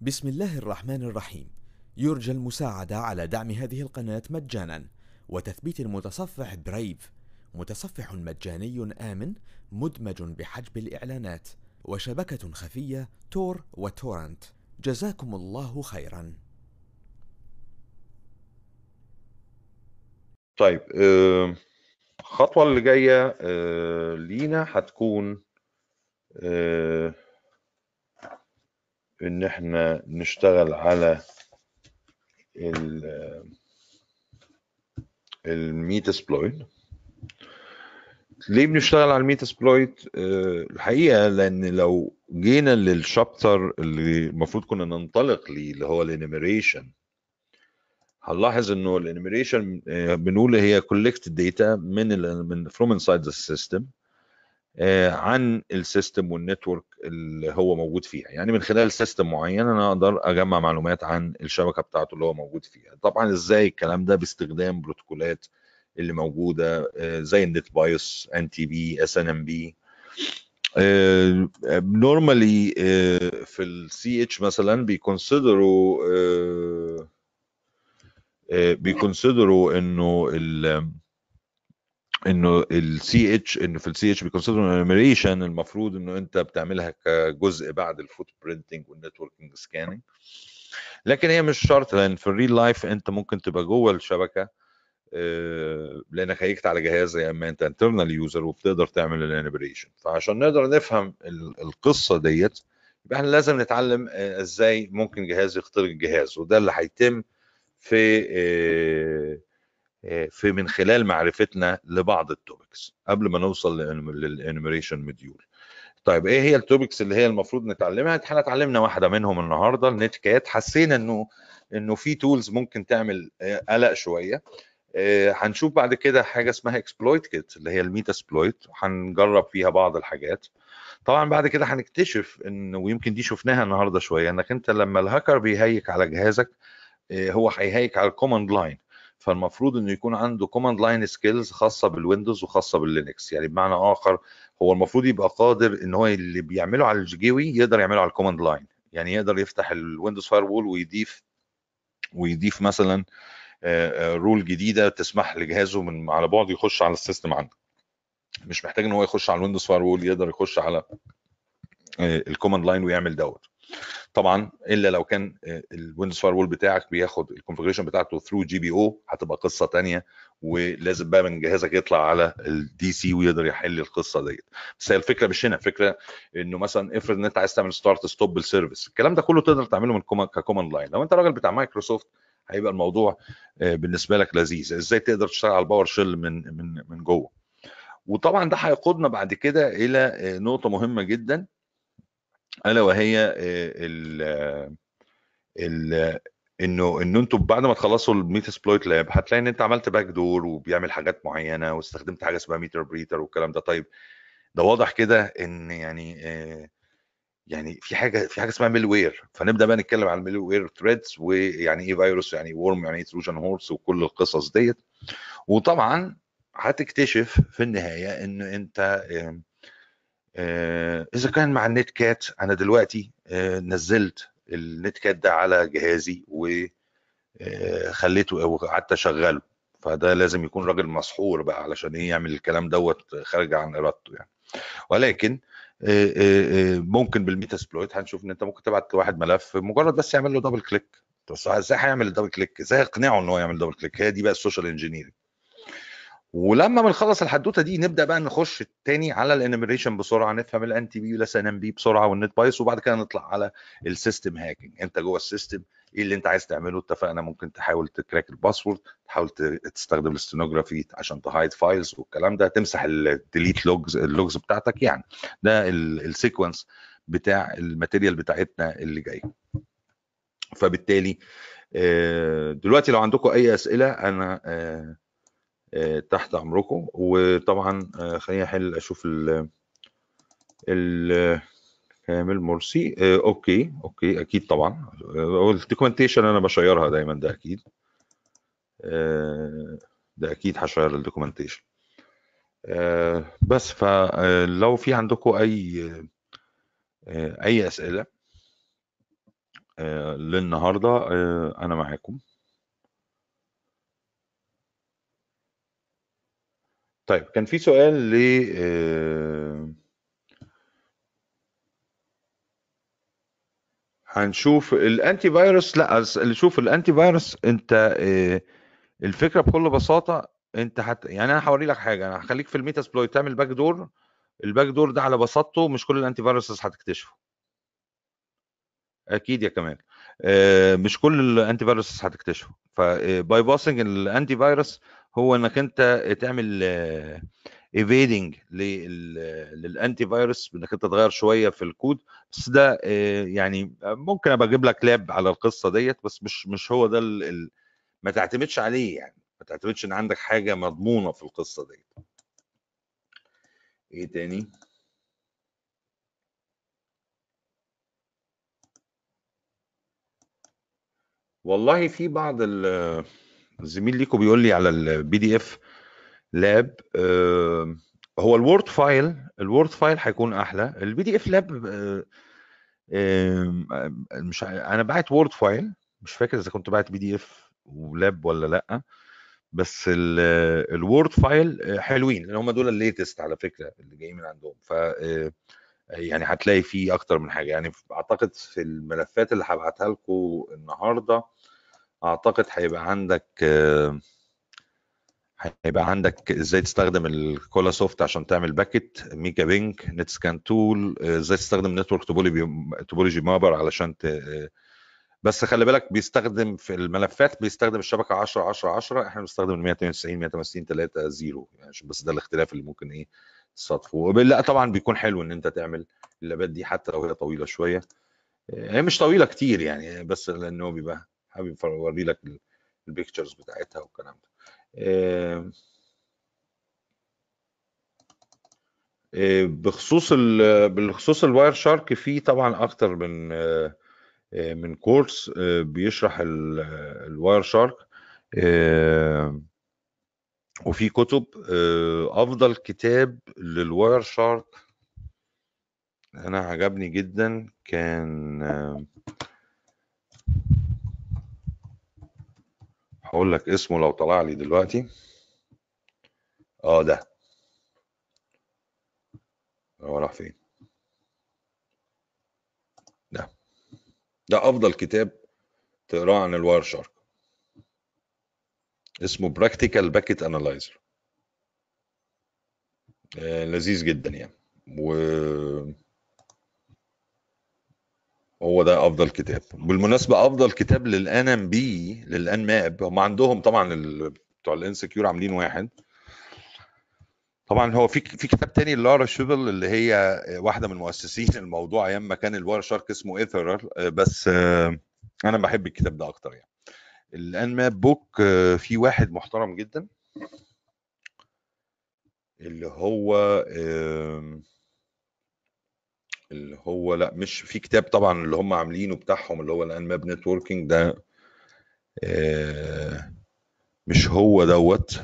بسم الله الرحمن الرحيم. يرجى المساعدة على دعم هذه القناة مجانا. وتثبيت المتصفح برايف متصفح مجاني آمن مدمج بحجب الإعلانات. وشبكة خفية تور وتورنت. جزاكم الله خيرا. طيب الخطوة اللي جاية لينا هتكون آه، إن إحنا نشتغل على ال Metasploit ليه بنشتغل على Metasploit آه، الحقيقة لأن لو جينا لل chapter اللي المفروض كنا ننطلق ليه اللي هو ال enumeration. هنلاحظ إنه ال enumeration بنقول هي collect data من من inside the system. آه، عن ال system وال network اللي هو موجود فيها. يعني من خلال system معين أنا أقدر أجمع معلومات عن الشبكة بتاعته اللي هو موجود فيها. طبعا إزاي الكلام ده؟ باستخدام protocols اللي موجودة آه، زي النت بايوس ان تي بي اس ان ام بي نورمالي في ال CEH مثلا بيكونسيدروا بيكونسيدروا إنه إنه ال CEH إنه في ال CEH بي consider وا enumeration المفروض إنه أنت بتعملها كجزء بعد ال footprinting وال networking scanning لكن هي مش شرط لأن في ال real life أنت ممكن تبقى جوه الشبكة آه، لانك hacked على جهاز يا إما أنت internal user وبتقدر تعمل ال enumeration فعشان نقدر نفهم ال- القصة ديت يبقى إحنا لازم نتعلم آه، إزاي ممكن جهاز يخترق الجهاز وده اللي هيتم في آه، في من خلال معرفتنا لبعض ال topics قبل ما نوصل لل enumeration module طيب إيه هي ال topics اللي هي المفروض نتعلمها؟ إحنا اتعلمنا واحدة منهم النهارده ال Netcat حسينا إنه إنه في tools ممكن تعمل آه، قلق شوية. آه، هنشوف بعد كده حاجة اسمها exploit kit اللي هي ال Metasploit هنجرب فيها بعض الحاجات. طبعا بعد كده هنكتشف إن ويمكن دي شفناها النهارده شوية إنك أنت لما ال hacker بي hack على جهازك آه، هو هي hack على ال command line فالمفروض إنه يكون عنده command line skills خاصة بال Windows وخاصة بال Linux يعني بمعنى آخر هو المفروض يبقى قادر إن هو اللي بيعمله على ال GUI يقدر يعمله على ال command line يعني يقدر يفتح ال Windows Firewall ويضيف ويضيف مثلا rule جديدة تسمح لجهازه من على بعد يخش على ال system عنده. مش محتاج إن هو يخش على ال Windows Firewall يقدر يخش على ال command line ويعمل دوت. طبعا إلا لو كان ال Windows Firewall بتاعك بياخد ال configuration بتاعته through GPO هتبقى قصة تانية ولازم بقى من جهازك يطلع على ال DC ويقدر يحل القصة ديت. بس هي الفكرة مش هنا الفكرة إنه مثلا افرض إن أنت عايز تعمل start stop بال service الكلام ده كله تقدر تعمله من ك command line لو أنت راجل بتاع مايكروسوفت هيبقى الموضوع آه، بالنسبة لك لذيذ. إزاي تقدر تشتغل على ال PowerShell من من من جوه؟ وطبعا ده هيقودنا بعد كده إلى آه، نقطة مهمة جدا. ألا وهي آه، ال ال إنه إنه أنتوا بعد ما تخلصوا ال Metasploit lab هتلاقي إن أنت عملت backdoor وبيعمل حاجات معينة واستخدمت حاجة اسمها Meterpreter والكلام ده. طيب ده واضح كده إن يعني آه، يعني في حاجة في حاجة اسمها malware فنبدأ بقى نتكلم عن ال malware threats ويعني إيه فيروس يعني worm يعني إيه Trojan horse وكل القصص ديت. وطبعا هتكتشف في النهاية إن أنت إذا كان مع ال Netcat أنا دلوقتي آه، نزلت ال Netcat ده على جهازي وخليته وقعدت أشغله. فده لازم يكون راجل مسحور بقى علشان إيه يعمل الكلام دوت خارج عن إرادته يعني. ولكن آه، آه، آه، ممكن بال Metasploit هنشوف إن أنت ممكن تبعت لواحد ملف مجرد بس يعمل له double click بس إزاي هيعمل ال double click إزاي اقنعه إن هو يعمل double click هي دي بقى ال social engineering ولما بنخلص الحدوتة دي نبدأ بقى نخش تاني على ال enumeration بسرعة نفهم ال NTP وال SNMP بسرعة وال NetBIOS وبعد كده نطلع على ال system hacking انت جوه ال system إيه اللي انت عايز تعمله؟ اتفقنا ممكن تحاول ت crack ال password تحاول تستخدم ال steganography عشان ت hide files والكلام ده تمسح ال delete logs ال logs بتاعتك يعني. ده ال sequence بتاع ال material بتاعتنا اللي جاية. فبالتالي آه، دلوقتي لو عندكم أي أسئلة أنا آه، تحت أمركم. وطبعا آه، خليني أحل أشوف ال ال كامل مرسي. آه، okay okay أكيد طبعا. وال documentation أنا ب share ها دايما ده أكيد. آه، ده أكيد ه share ال documentation. بس فلو في عندكم أي آه، أي أسئلة آه، للنهاردة آه، أنا معاكم. طيب كان في سؤال ل آه، هنشوف ال antivirus لا اللي شوف ال antivirus أنت آه، الفكرة بكل بساطة أنت هت يعني أنا هوري لك حاجة أنا هخليك في ال Metasploit تعمل backdoor ال backdoor ده على بساطته مش كل ال antiviruses هتكتشفه. أكيد يا كمال. آه، مش كل ال antivirus هتكتشفه ف bypassing ال antivirus هو إنك أنت تعمل evading لل antivirus إنك أنت تغير شوية في الكود بس ده آه، يعني ممكن أبقى أجيب لك lab على القصة ديت بس مش مش هو ده ما تعتمدش عليه يعني. ما تعتمدش إن عندك حاجة مضمونة في القصة ديت. إيه تاني؟ والله في بعض ال- الزميل ليكو بيقول لي على البي دي اف لاب آه، هو الوورد فايل الوورد فايل هيكون أحلى. البي دي اف لاب آه، آه، مش أنا بعت وورد فايل مش فاكر إذا كنت بعت بي دي اف ولاب ولا لأ بس الوورد فايل حلوين لأن هم دول الليتست على فكرة اللي جايين من عندهم. ف آه، يعني هتلاقي فيه أكتر من حاجة. يعني أعتقد في الملفات اللي هبعتها لكم النهارده أعتقد هيبقى عندك آه، هيبقى عندك إزاي تستخدم الكولا سوفت عشان تعمل باكت ميجا بينك نت سكان تول إزاي تستخدم نتورك توبولوجي مابر علشان ت... بس خلي بالك بيستخدم في الملفات بيستخدم الشبكة 10 10 10 إحنا بنستخدم 192 168 3 0 يعني بس ده الاختلاف اللي ممكن إيه تصادفه لا طبعا بيكون حلو إن أنت تعمل اللابات دي حتى لو هي طويلة شوية. هي مش طويلة كتير يعني بس لأنه بيبقى حابب اوري لك البيكتشرز بتاعتها والكلام ده. آه، آه، بخصوص ال بخصوص الواير شارك في طبعا أكتر من آه، آه، من كورس آه، بيشرح ال- الواير شارك وفي كتب أفضل كتاب للواير شارك أنا عجبني جدا كان هقول لك اسمه لو طلع لي دلوقتي. آه ده. هو راح فين؟ ده. ده أفضل كتاب تقراه عن الواير شارك. اسمه براكتيكال باكيت انالايزر لذيذ جدا يعني. و هو ده أفضل كتاب بالمناسبة أفضل كتاب للان ام بي للان ماب هم عندهم طبعا. بتوع الانسكيور عاملين واحد طبعا هو في في كتاب تاني لارا شوبل اللي هي واحدة من مؤسسين الموضوع أيام ما كان الواير شارك اسمه ايثرر بس آه، أنا بحب الكتاب ده أكتر يعني الان ماب بوك آه، في واحد محترم جدا اللي هو اللي هو لا مش في كتاب طبعا اللي هم عاملينه بتاعهم اللي هو الآن ماب نتوركينج ده آه، مش هو دوت.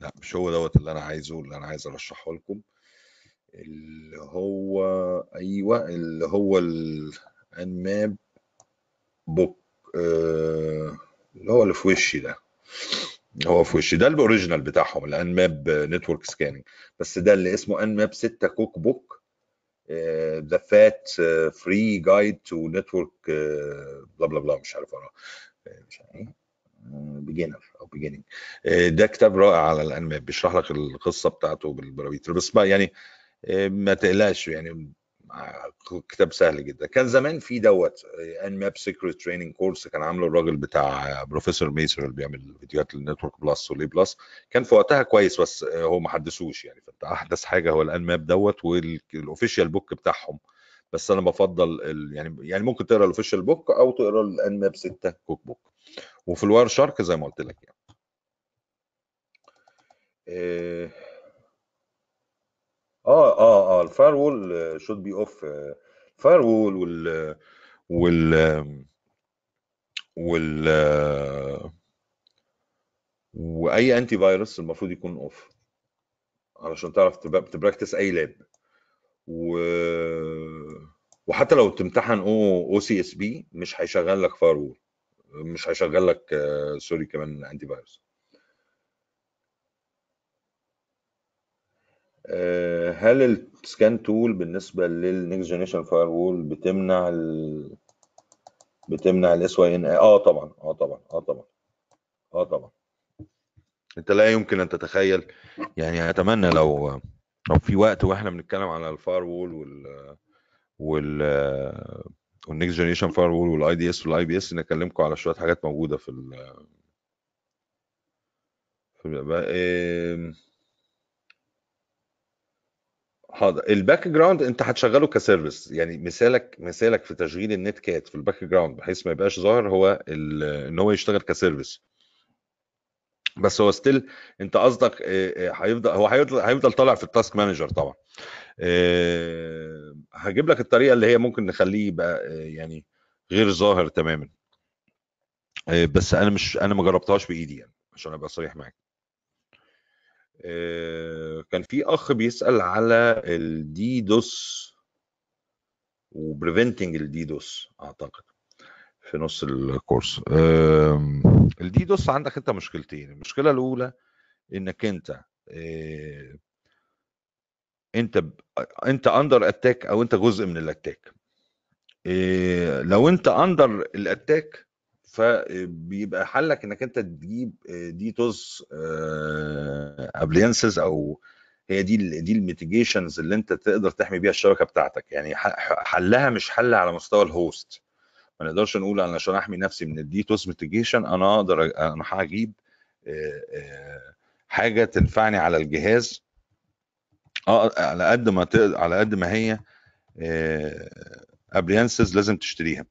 لا مش هو دوت اللي أنا عايزه اللي أنا عايز أرشحه لكم. اللي هو أيوه اللي هو الآن ماب بوك آه، اللي هو اللي في وشي ده. هو في وشي ده الأوريجينال بتاعهم الآن ماب نتورك سكاننج بس ده اللي اسمه آن ماب 6 كوك بوك. ذا فات فري جايد تو نتورك بلا بلا بلا مش عارف اقرا مش عارف. إيه بيجنر أو بيجيننج ده كتاب رائع على الان ماب بيشرح لك القصة بتاعته بالبراميتر بس بقى يعني آه، ما تقلقش يعني. آه، كتاب سهل جدا. كان زمان في دوت ان ماب سيكريت تريننج كورس كان عامله الراجل بتاع بروفيسور ميسر اللي بيعمل فيديوهات للنتورك بلس ولي بلس. كان في وقتها كويس بس آه، هو ما حدثوش يعني. فانت أحدث حاجة هو الان ماب دوت والاوفيشال بوك بتاعهم. بس أنا بفضل يعني يعني ممكن تقرأ الاوفيشال بوك أو تقرأ الان ماب 6 كوك بوك وفي الواير شارك زي ما قلت لك يعني. آه آه آه, آه الفاير وول شود بي اوف الفاير وول وال وال وال وأي انتي فيروس المفروض يكون اوف علشان تعرف تب- تبراكتس أي لاب و وحتى لو تمتحن أو أو سي اس بي مش هيشغل لك فاير مش هيشغل لك آه، سوري كمان انتي فيروس هل السكان تول بالنسبة للنكست جنريشن فاير وول بتمنع ال... بتمنع الاس واي ان آه طبعا آه طبعا آه طبعا آه طبعا. أنت لا يمكن أن تتخيل يعني أتمنى لو لو في وقت وإحنا بنتكلم على الفاير وول وال وال والنكست جنريشن فاير وول والاي دي اس والاي بي اس نكلمكم على شوية حاجات موجودة في ال في حاضر. الباك جراوند انت هتشغله كسيرفيس. يعني مثالك مثالك في تشغيل النت كات في الباك جراوند بحيث ما يبقاش ظاهر هو إن هو يشتغل كسيرفيس. بس هو ستيل انت قصدك هيفضل هو هيفضل هيفضل طالع في التاسك مانجر طبعا. هجيب لك الطريقة اللي هي ممكن نخليه يبقى يعني غير ظاهر تماما. بس أنا مش أنا ما جربتهاش بإيدي يعني عشان أبقى صريح معاك. كان في أخ بيسأل على الدي دوس وبريفنتنج الدي دوس أعتقد في نص ال course. ال DDoS عندك أنت مشكلتين المشكلة الأولى إنك أنت أنت أنت under attack أو أنت جزء من ال attack لو أنت under ال attack فبيبقى حلك إنك أنت تجيب DDoS appliances أو هي دي دي ال mitigations اللي أنت تقدر تحمي بيها الشبكة بتاعتك. يعني حلها مش حل على مستوى ال host ما نقدرش نقول أنا عشان أحمي نفسي من ال DDoS mitigation أنا أقدر أنا هجيب حاجة تنفعني على الجهاز. على قد ما على قد ما هي appliances لازم تشتريها.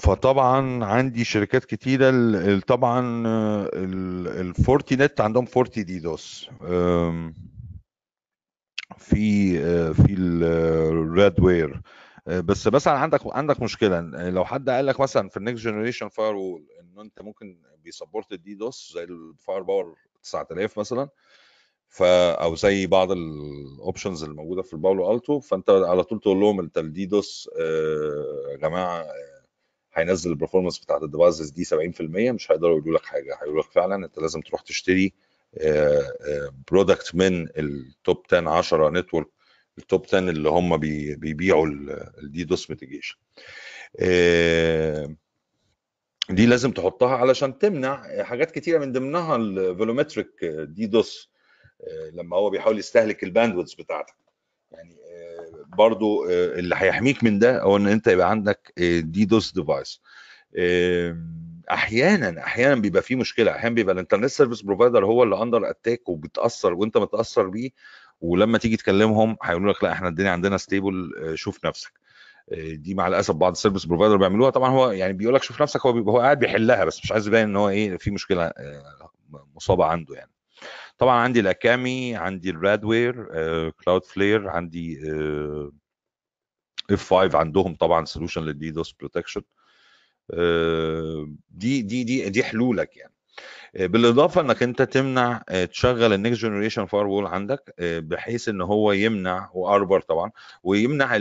فطبعا عندي شركات كتيرة طبعا ال Fortinet عندهم FortiDDoS في في ال Radware. بس مثلا عندك عندك مشكلة. لو حد قال لك مثلا في ال next generation firewall ان أنت ممكن بي support ال DDoS زي ال Firepower 9000 مثلا ف أو زي بعض ال options اللي موجوده في ال Palo Alto فأنت على طول تقول لهم أنت ال DDoS يا جماعة هينزل ال performance بتاعت ال devices دي 70% مش هيقدروا يقولوا لك حاجة. هيقولوا لك فعلا أنت لازم تروح تشتري product من ال top 10 10 network ال top 10 اللي هم بيبيعوا ال DDoS mitigation دي لازم تحطها علشان تمنع حاجات كتيرة من ضمنها ال volumetric DDoS لما هو بيحاول يستهلك ال bandwidth بتاعتك. يعني برضو اللي هيحميك من ده هو إن أنت يبقى عندك DDoS device. أحيانا أحيانا بيبقى في مشكلة. أحيانا بيبقى ال internet service provider هو اللي under attack وبتأثر وأنت متأثر بيه ولما تيجي تكلمهم هيقولوا لك لا إحنا الدنيا عندنا stable شوف نفسك. دي مع الأسف بعض ال service provider بيعملوها. طبعا هو يعني بيقول لك شوف نفسك هو هو قاعد بيحلها بس مش عايز يبين إن هو إيه في مشكلة مصابة عنده يعني. طبعا عندي ال Akamai عندي ال Radware Cloudflare عندي F 5 عندهم طبعا solution لل DDoS protection دي دي دي دي حلولك يعني. بالإضافة إنك أنت تمنع تشغل ال next generation firewall عندك بحيث إن هو يمنع وأربر طبعا ويمنع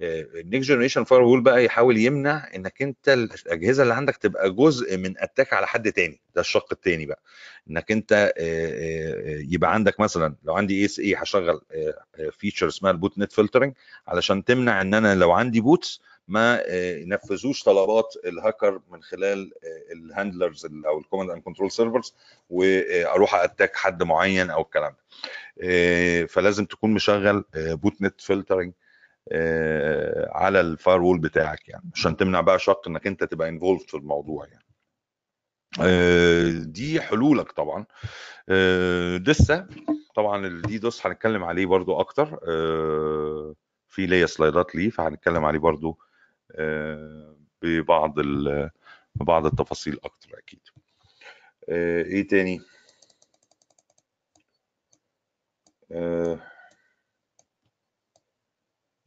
ال next generation firewall بقى يحاول يمنع إنك أنت الأجهزة اللي عندك تبقى جزء من attack على حد تاني. ده الشق التاني بقى. إنك أنت يبقى عندك مثلا لو عندي ASA هشغل feature اسمها ال botnet filtering علشان تمنع إن أنا لو عندي bots ما ينفذوش طلبات الهاكر من خلال ال handlers أو ال command and control servers وأروح attack حد معين أو الكلام ده. فلازم تكون مشغل botnet filtering على ال firewall بتاعك يعني عشان تمنع بقى شق إنك أنت تبقى involved في الموضوع يعني. دي حلولك طبعا. لسه طبعا ال DDoS هنتكلم عليه برضو أكتر. في ليا slide ات ليه فهنتكلم عليه برضو ببعض ببعض التفاصيل أكتر أكيد. إيه تاني؟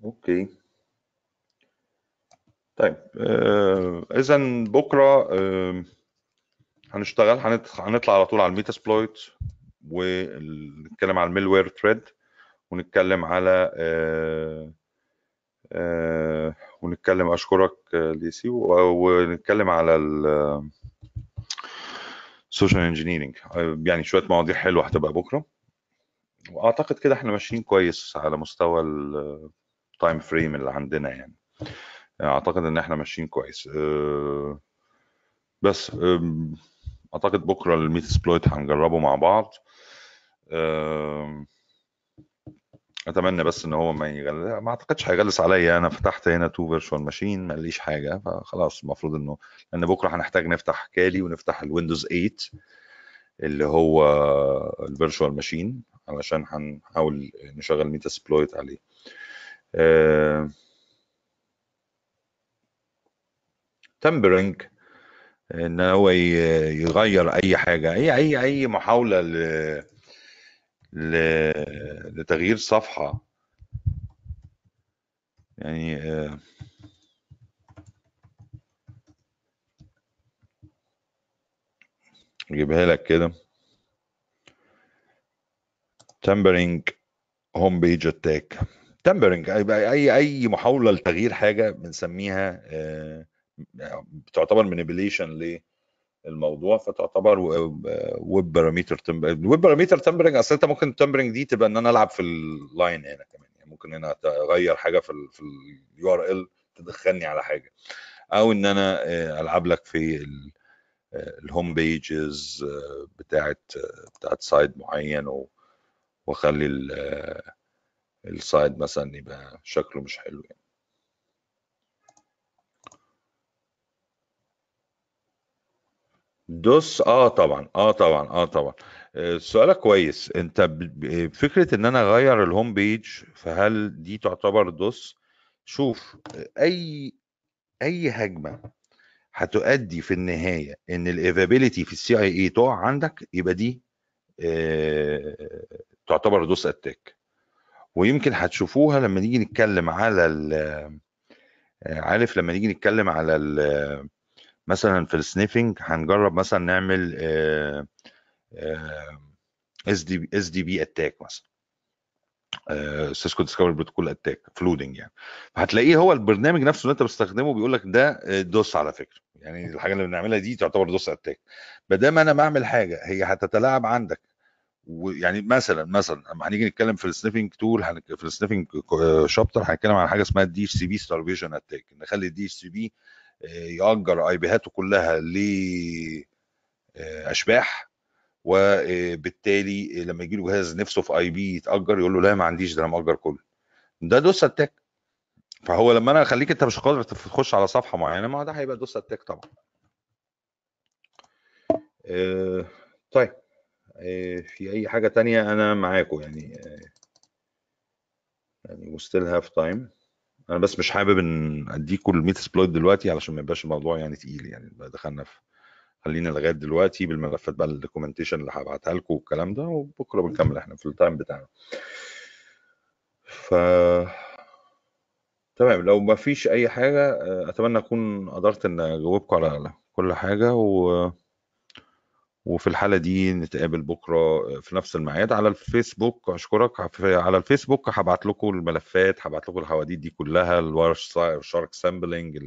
okay. طيب آه اذا بكرة آه هنشتغل هنطلع على طول على ال Metasploit ونتكلم على ال malware threat ونتكلم على آه، آه، ونتكلم أشكرك آه، ليسي و- ونتكلم على ال social engineering يعني شوية مواضيع حلوة هتبقى بكرة. وأعتقد كده إحنا ماشيين كويس على مستوى ال time frame اللي عندنا يعني. أعتقد إن إحنا ماشيين كويس. آه، بس آم، أعتقد بكرة ال Metasploit هنجربه مع بعض. آم، أتمنى بس إن هو ما يغل... ما أعتقدش هيغلس عليا. أنا فتحت هنا two virtual machine ما ليش حاجة فخلاص المفروض إنه لأن بكرة هنحتاج نفتح Kali ونفتح ال Windows 8 اللي هو ال virtual machine علشان هنحاول نشغل Metasploit عليه. tampering إن هو يغير أي حاجة أي أي أي محاولة ل... ل... لتغيير صفحة. يعني آه، اجيبها لك كده. tampering home page attack. tampering أي أي محاولة لتغيير حاجة بنسميها آه، بتعتبر manipulation للموضوع فتعتبر web parameter ال web parameter tampering أصل أنت ممكن ال tampering دي تبقى إن أنا ألعب في ال line هنا كمان يعني ممكن هنا أغير حاجة في ال في ال URL تدخلني على حاجة أو إن أنا آه، ألعب لك في ال- آه، ال home pages بتاعت بتاعت site معين وأخلي ال site مثلا يبقى شكله مش حلو يعني. DoS آه طبعا آه طبعا آه طبعا. آه، سؤالك كويس. أنت فكرة إن أنا أغير ال home page فهل دي تعتبر DoS؟ شوف أي أي هجمة هتؤدي في النهاية إن ال availability في ال CIA تقع عندك يبقى دي آه، تعتبر DoS attack. ويمكن هتشوفوها لما نيجي نتكلم على آه، عارف لما نيجي نتكلم على ال- مثلا في ال sniffing هنجرب مثلا نعمل CD CDP attack مثلا. Cisco Discovery Protocol attack flooding يعني. هتلاقيه هو البرنامج نفسه اللي انت بتستخدمه بيقول لك ده آه، DoS على فكرة. يعني الحاجة اللي بنعملها دي تعتبر DoS attack ما دام أنا بعمل حاجة هي هتتلاعب عندك. ويعني مثلا مثلا أما هنيجي نتكلم في ال sniffing tool في ال sniffing chapter هنتكلم عن حاجة اسمها ال DHCP starvation attack نخلي ال DHCP يأجر IP هاته كلها لاشباح وبالتالي لما يجي له جهاز نفسه في IP يتأجر يقول له لا ما عنديش ده أنا مأجر كله. ده DoS attack فهو لما أنا أخليك أنت مش قادر تخش على صفحة معينة ما ده هيبقى DoS attack طبعا. آه، طيب. آه، في أي حاجة تانية أنا معاكم يعني آه، يعني we still have time. أنا بس مش حابب إن اديكم ال Metasploit دلوقتي علشان ما يبقاش الموضوع يعني تقيل يعني. دخلنا في خلينا لغاية دلوقتي بالملفات بقى ال documentation اللي هبعتها لكم والكلام ده وبكرة بنكمل إحنا في ال time بتاعنا. ف تمام لو ما فيش أي حاجة آه، أتمنى أكون قدرت إن اجاوبكم على كل حاجة و... وفي الحالة دي نتقابل بكرة في نفس الميعاد على الفيسبوك. أشكرك في- على الفيسبوك. هبعت لكم الملفات هبعت لكم الحواديت دي كلها ال Wire shark sampling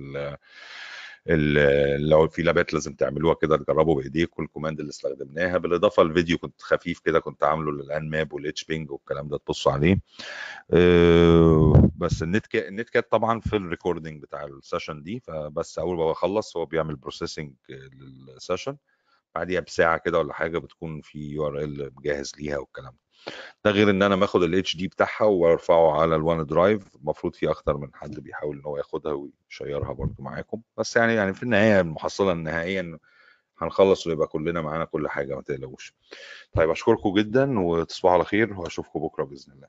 لو في lab ات لازم تعملوها كده تجربوا بإيديكم. ال command اللي استخدمناها. بالإضافة للفيديو كنت خفيف كده كنت عامله لل Nmap وال hping والكلام ده تبصوا عليه. أه، بس ال Netcat ال Netcat طبعا في ال recording بتاع ال session دي. فبس أول ما بخلص هو بيعمل processing لل session. بعديها بساعة كده ولا حاجة بتكون في URL جاهز ليها والكلام ده. ده غير إن أنا باخد ال HD بتاعها وارفعه على ال OneDrive المفروض في أكتر من حد بيحاول إن هو ياخدها ويشيرها برضو معاكم. بس يعني يعني في النهاية المحصلة النهائية هنخلص ويبقى كلنا معانا كل حاجة ما تقلقوش. طيب أشكركم جدا وتصبحوا على خير وأشوفكم بكرة بإذن الله.